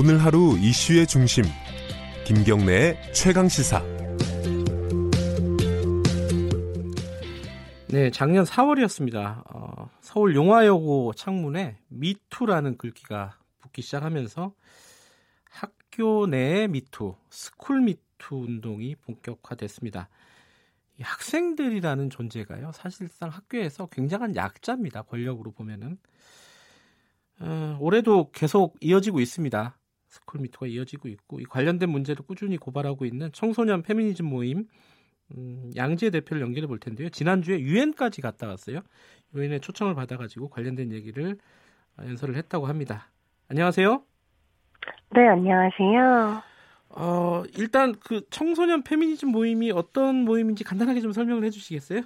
오늘 하루 이슈의 중심 김경래의 최강 시사 네, 작년 4월이었습니다. 어, 서울 용화여고 창문에 미투라는 글귀가 붙기 시작하면서 학교 내 미투, 스쿨 미투 운동이 본격화됐습니다. 이 학생들이라는 존재가요, 사실상 학교에서 굉장한 약자입니다. 권력으로 보면은. 어, 올해도 계속 이어지고 있습니다. 스쿨 미투가 이어지고 있고 이 관련된 문제를 꾸준히 고발하고 있는 청소년 페미니즘 모임 음, 양재 대표를 연결해 볼 텐데요. 지난주에 유엔까지 갔다 왔어요. 유엔의 초청을 받아가지고 관련된 얘기를 연설을 했다고 합니다. 안녕하세요. 네, 안녕하세요. 어, 일단 그 청소년 페미니즘 모임이 어떤 모임인지 간단하게 좀 설명을 해주시겠어요?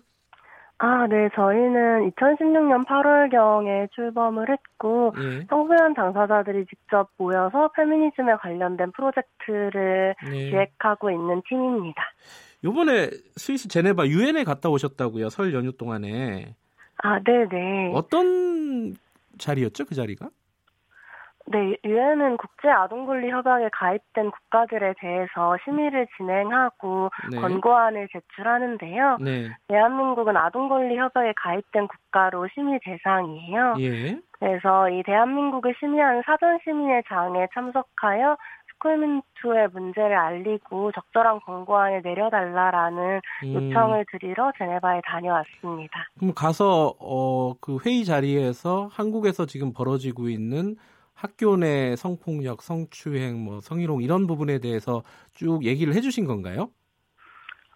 아, 네, 저희는 2016년 8월경에 출범을 했고, 예. 청소년 당사자들이 직접 모여서 페미니즘에 관련된 프로젝트를 예. 기획하고 있는 팀입니다. 요번에 스위스 제네바 유엔에 갔다 오셨다고요, 설 연휴 동안에. 아, 네네. 어떤 자리였죠, 그 자리가? 네, 유엔은 국제 아동 권리 협약에 가입된 국가들에 대해서 심의를 진행하고 네. 권고안을 제출하는데요. 네. 대한민국은 아동 권리 협약에 가입된 국가로 심의 대상이에요. 예. 그래서 이 대한민국을 심의하는 사전 심의의 장에 참석하여 스쿨민투의 문제를 알리고 적절한 권고안을 내려달라라는 음. 요청을 드리러 제네바에 다녀왔습니다. 그럼 가서 어, 그 회의 자리에서 한국에서 지금 벌어지고 있는 학교 내 성폭력, 성추행, 뭐 성희롱 이런 부분에 대해서 쭉 얘기를 해주신 건가요?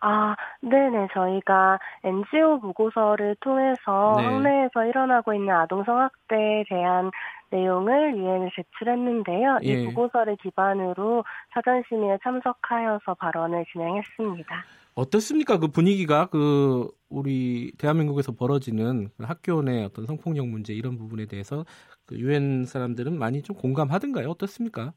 아, 네네. 저희가 NGO 보고서를 통해서 네. 학내에서 일어나고 있는 아동 성학대에 대한 내용을 유엔에 제출했는데요. 예. 이 보고서를 기반으로 사전 심의에 참석하여서 발언을 진행했습니다. 어떻습니까? 그 분위기가 그 우리 대한민국에서 벌어지는 그 학교 내 어떤 성폭력 문제 이런 부분에 대해서 그 유엔 사람들은 많이 좀 공감하던가요? 어떻습니까?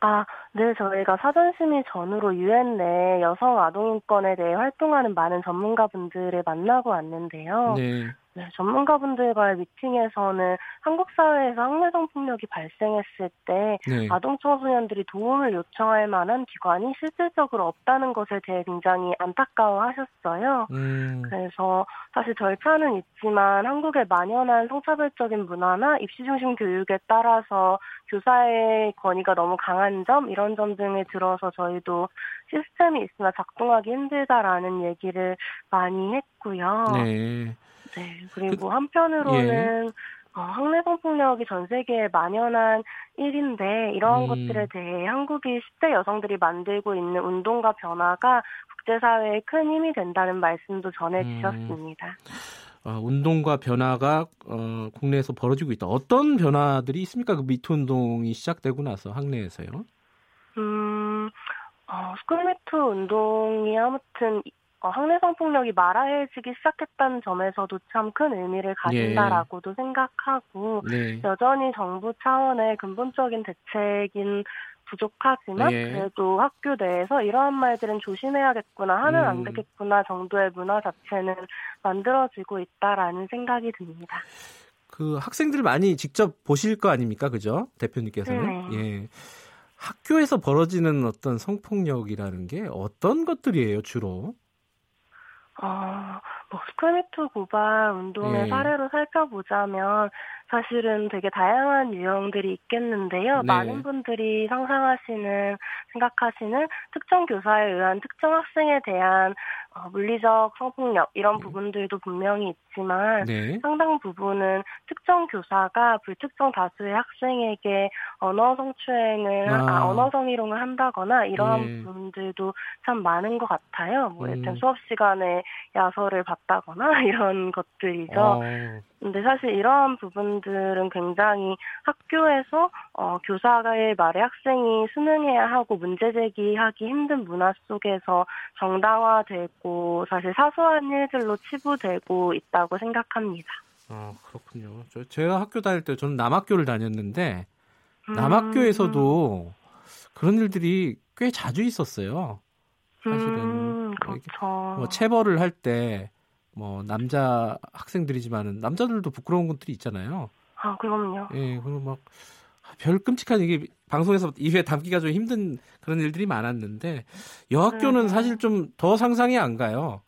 아, 네, 저희가 사전 심의 전후로 유엔 내 여성 아동 인권에 대해 활동하는 많은 전문가분들을 만나고 왔는데요. 네. 네, 전문가분들과의 미팅에서는 한국 사회에서 학내성 폭력이 발생했을 때 네. 아동 청소년들이 도움을 요청할 만한 기관이 실질적으로 없다는 것에 대해 굉장히 안타까워하셨어요. 음. 그래서 사실 절차는 있지만 한국의 만연한 성차별적인 문화나 입시 중심 교육에 따라서 교사의 권위가 너무 강한 점 이런 점 등을 들어서 저희도 시스템이 있으나 작동하기 힘들다라는 얘기를 많이 했고요. 네. 네. 그리고 그, 한편으로는 예. 어, 학내 성 폭력이 전 세계에 만연한 일인데 이러한 음. 것들에 대해 한국이 10대 여성들이 만들고 있는 운동과 변화가 국제사회에 큰 힘이 된다는 말씀도 전해주셨습니다. 음. 어, 운동과 변화가 어, 국내에서 벌어지고 있다. 어떤 변화들이 있습니까? 그 미투 운동이 시작되고 나서 학내에서요? 음, 어, 스쿨미투 운동이 아무튼 어, 학내 성폭력이 말아해지기 시작했다는 점에서도 참 큰 의미를 가진다라고도 예. 생각하고 네. 여전히 정부 차원의 근본적인 대책인 부족하지만 예. 그래도 학교 내에서 이러한 말들은 조심해야겠구나 하면 음. 안 되겠구나 정도의 문화 자체는 만들어지고 있다라는 생각이 듭니다. 그 학생들 많이 직접 보실 거 아닙니까, 그죠? 대표님께서는 네. 예. 학교에서 벌어지는 어떤 성폭력이라는 게 어떤 것들이에요, 주로? 아, 뭐 스쿨미투 고발 운동의 네. 사례로 살펴보자면 사실은 되게 다양한 유형들이 있겠는데요. 네. 많은 분들이 상상하시는, 생각하시는 특정 교사에 의한 특정 학생에 대한 어, 물리적 성폭력 이런 네. 부분들도 분명히 있지만 네. 상당 부분은 특정 교사가 불특정 다수의 학생에게 언어 성추행을 아. 아, 언어 성희롱을 한다거나 이러한 네. 부분들도 참 많은 것 같아요. 뭐 음. 일단 수업 시간에 야설을 봤다거나 이런 것들이죠. 어. 근데 사실 이러한 부분 들은 굉장히 학교에서 어, 교사의 말에 학생이 순응해야 하고 문제 제기하기 힘든 문화 속에서 정당화되고 사실 사소한 일들로 치부되고 있다고 생각합니다. 아 그렇군요. 저, 제가 학교 다닐 때 저는 남학교를 다녔는데 남학교에서도 음. 그런 일들이 꽤 자주 있었어요. 사실은 음, 그렇죠. 뭐 체벌을 할 때 뭐 남자 학생들이지만은 남자들도 부끄러운 것들이 있잖아요. 아 그럼요. 예, 그리고 막 별 끔찍한 이게 방송에서 입에 담기가 좀 힘든 그런 일들이 많았는데 여학교는 네. 사실 좀 더 상상이 안 가요.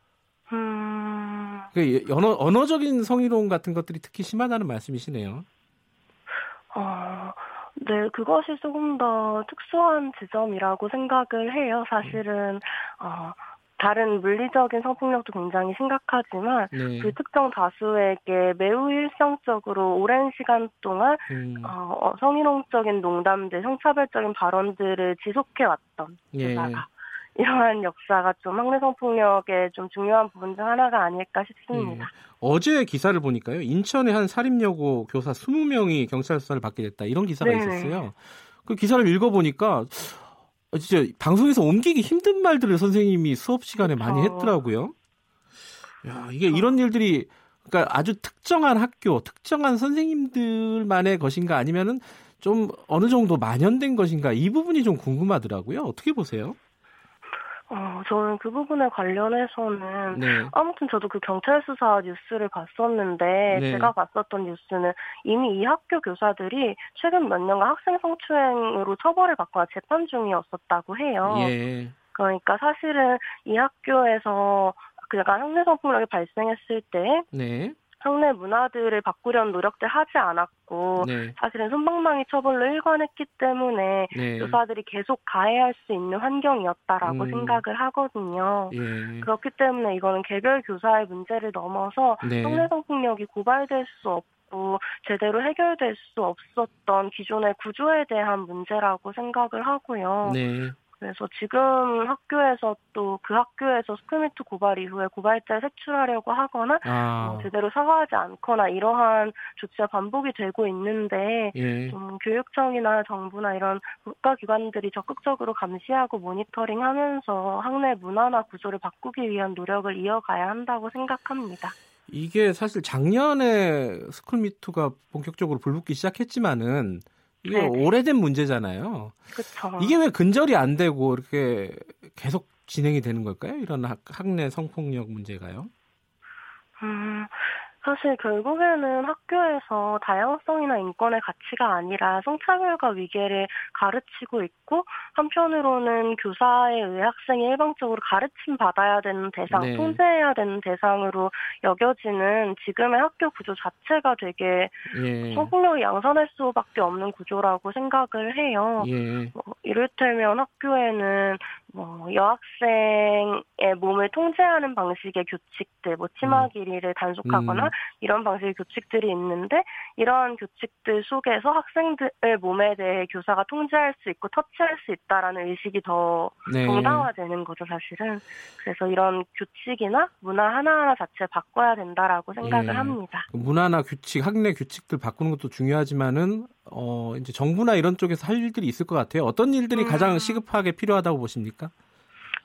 음... 그 언어, 언어적인 성희롱 같은 것들이 특히 심하다는 말씀이시네요. 어, 네, 그것이 조금 더 특수한 지점이라고 생각을 해요. 사실은, 어, 다른 물리적인 성폭력도 굉장히 심각하지만 네. 그 특정 다수에게 매우 일상적으로 오랜 시간 동안 음. 어, 어 성희롱적인 농담들, 성차별적인 발언들을 지속해왔던 예. 사가 이러한 역사가 좀 학내 성폭력의 좀 중요한 부분 중 하나가 아닐까 싶습니다. 예. 어제 기사를 보니까요. 인천의 한 사립여고 교사 20명이 경찰 수사를 받게 됐다. 이런 기사가. 있었어요. 그 기사를 읽어보니까 어, 진짜 방송에서 옮기기 힘든 말들을 선생님이 수업 시간에 많이 했더라고요. 야, 이게 이런 일들이 그러니까 아주 특정한 학교, 특정한 선생님들만의 것인가 아니면은 좀 어느 정도 만연된 것인가 이 부분이 좀 궁금하더라고요. 어떻게 보세요? 어, 저는 그 부분에 관련해서는 네. 아무튼 저도 그 경찰 수사 뉴스를 봤었는데 네. 제가 봤었던 뉴스는 이미 이 학교 교사들이 최근 몇 년간 학생 성추행으로 처벌을 받거나 재판 중이었었다고 해요. 예. 그러니까 사실은 이 학교에서 그가 학내 성 폭력이 발생했을 때 네. 학내 문화들을 바꾸려는 노력들 하지 않았고 네. 사실은 손방망이 처벌로 일관했기 때문에 네. 교사들이 계속 가해할 수 있는 환경이었다라고 음. 생각을 하거든요. 예. 그렇기 때문에 이거는 개별 교사의 문제를 넘어서 네. 학내 성폭력이 고발될 수 없 고 제대로 해결될 수 없었던 기존의 구조에 대한 문제라고 생각을 하고요. 네. 그래서 지금 학교에서 또 그 학교에서 스크미트 고발 이후에 고발자를 색출하려고 하거나 아. 어, 제대로 사과하지 않거나 이러한 조치가 반복이 되고 있는데 예. 좀 교육청이나 정부나 이런 국가기관들이 적극적으로 감시하고 모니터링하면서 학내 문화나 구조를 바꾸기 위한 노력을 이어가야 한다고 생각합니다. 이게 사실 작년에 스쿨미투가 본격적으로 불붙기 시작했지만은 이거 네 오래된 문제잖아요. 그렇죠. 이게 왜 근절이 안 되고 이렇게 계속 진행이 되는 걸까요? 이런 학, 학내 성폭력 문제가요? 음, 사실 결국에는 학교에서 다양성이나 인권의 가치가 아니라 성차별과 위계를 가르치고 있고 한편으로는 교사에 의해 학생이 일방적으로 가르침 받아야 되는 대상, 네. 통제해야 되는 대상으로 여겨지는 지금의 학교 구조 자체가 되게 예. 성폭력이 양산할 수밖에 없는 구조라고 생각을 해요. 예. 뭐, 이를테면 학교에는 뭐 여학생 의 몸을 통제하는 방식의 규칙들, 뭐 치마 음. 길이를 단속하거나 음. 이런 방식의 규칙들이 있는데 이러한 규칙들 속에서 학생들의 몸에 대해 교사가 통제할 수 있고 터치할 수 있다라는 의식이 더 네. 정당화되는 거죠, 사실은. 그래서 이런 규칙이나 문화 하나하나 자체 바꿔야 된다라고 생각을 네. 합니다. 그 문화나 규칙, 학내 규칙들 바꾸는 것도 중요하지만은 어 이제 정부나 이런 쪽에서 할 일들이 있을 것 같아요. 어떤 일들이 음. 가장 시급하게 필요하다고 보십니까?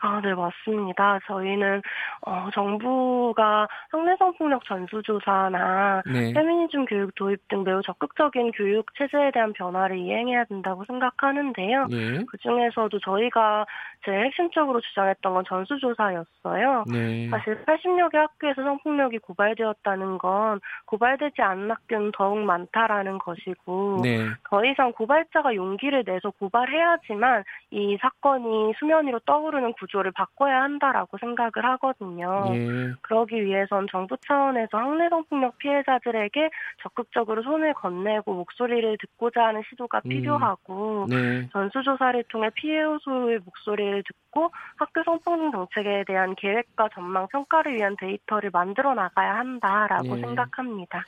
아, 네, 맞습니다. 저희는, 어, 정부가 학내 성폭력 전수조사나 네. 페미니즘 교육 도입 등 매우 적극적인 교육 체제에 대한 변화를 이행해야 된다고 생각하는데요. 네. 그 중에서도 저희가 제일 핵심적으로 주장했던 건 전수조사였어요. 네. 사실 80여 개 학교에서 성폭력이 고발되었다는 건 고발되지 않은 학교는 더욱 많다라는 것이고, 네. 더 이상 고발자가 용기를 내서 고발해야지만 이 사건이 수면 위로 떠오르는 구 구조를 바꿔야 한다라고 생각을 하거든요. 예. 그러기 위해선 정부 차원에서 학내 성 폭력 피해자들에게 적극적으로 손을 건네고 목소리를 듣고자 하는 시도가 음. 필요하고 네. 전수조사를 통해 피해 호소의 목소리를 듣고 학교 성폭력 정책에 대한 계획과 전망 평가를 위한 데이터를 만들어 나가야 한다라고 예. 생각합니다.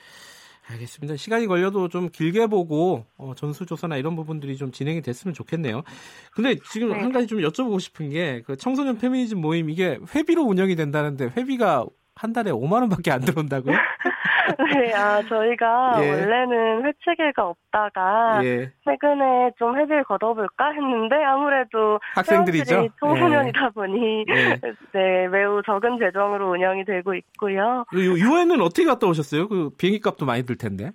알겠습니다. 시간이 걸려도 좀 길게 보고 어, 전수조사나 이런 부분들이 좀 진행이 됐으면 좋겠네요. 근데 지금 네. 한 가지 좀 여쭤보고 싶은 게 그 청소년 페미니즘 모임 이게 회비로 운영이 된다는데 회비가 한 달에 5만 원밖에 안 들어온다고요? 네, 아 저희가 예. 원래는 회체계가 없다가 예. 최근에 좀 회비를 걷어볼까 했는데 아무래도 학생들이죠. 청소년이다 예. 보니 예. 네 매우 적은 재정으로 운영이 되고 있고요. 유엔은 어떻게 갔다 오셨어요? 그 비행기 값도 많이 들 텐데.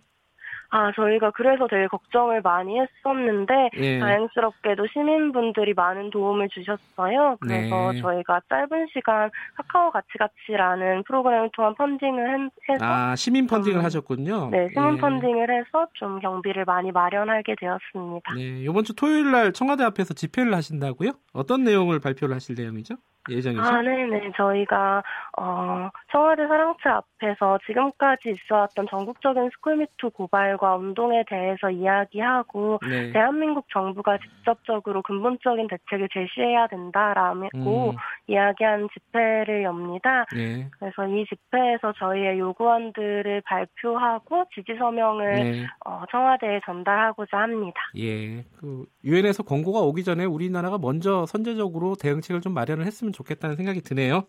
아, 저희가 그래서 되게 걱정을 많이 했었는데 예. 다행스럽게도 시민분들이 많은 도움을 주셨어요. 그래서 네. 저희가 짧은 시간 카카오 가치가치라는 프로그램을 통한 펀딩을 해서 아, 시민 펀딩을 음, 하셨군요. 네, 시민 예. 펀딩을 해서 좀 경비를 많이 마련하게 되었습니다. 네, 이번 주 토요일 날 청와대 앞에서 집회를 하신다고요? 어떤 내용을 발표를 하실 내용이죠? 예정이죠? 아, 네네. 저희가 어, 청와대 사랑채 앞에서 지금까지 있어 왔던 전국적인 스쿨미투 고발과 운동에 대해서 이야기하고 네. 대한민국 정부가 직접적으로 근본적인 대책을 제시해야 된다라고 음. 이야기한 집회를 엽니다. 네. 그래서 이 집회에서 저희의 요구안들을 발표하고 지지 서명을 네. 어, 청와대에 전달하고자 합니다. 예, 그 유엔에서 권고가 오기 전에 우리나라가 먼저 선제적으로 대응책을 좀 마련을 했으면 좋겠다는 생각이 드네요.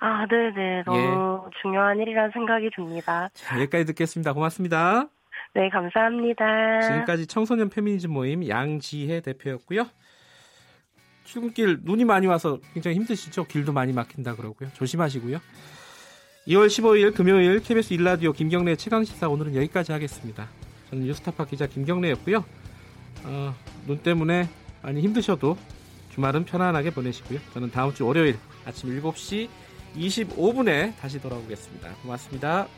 아, 네네. 너무 예. 중요한 일이라는 생각이 듭니다. 자, 여기까지 듣겠습니다. 고맙습니다. 네, 감사합니다. 지금까지 청소년 페미니즘 모임 양지혜 대표였고요. 출근길 눈이 많이 와서 굉장히 힘드시죠? 길도 많이 막힌다 그러고요. 조심하시고요. 2월 15일 금요일 KBS 일라디오 김경래 최강시사 오늘은 여기까지 하겠습니다. 저는 뉴스타파 기자 김경래였고요. 어, 눈 때문에 많이 힘드셔도 주말은 편안하게 보내시고요. 저는 다음 주 월요일 아침 7시 25분에 다시 돌아오겠습니다. 고맙습니다.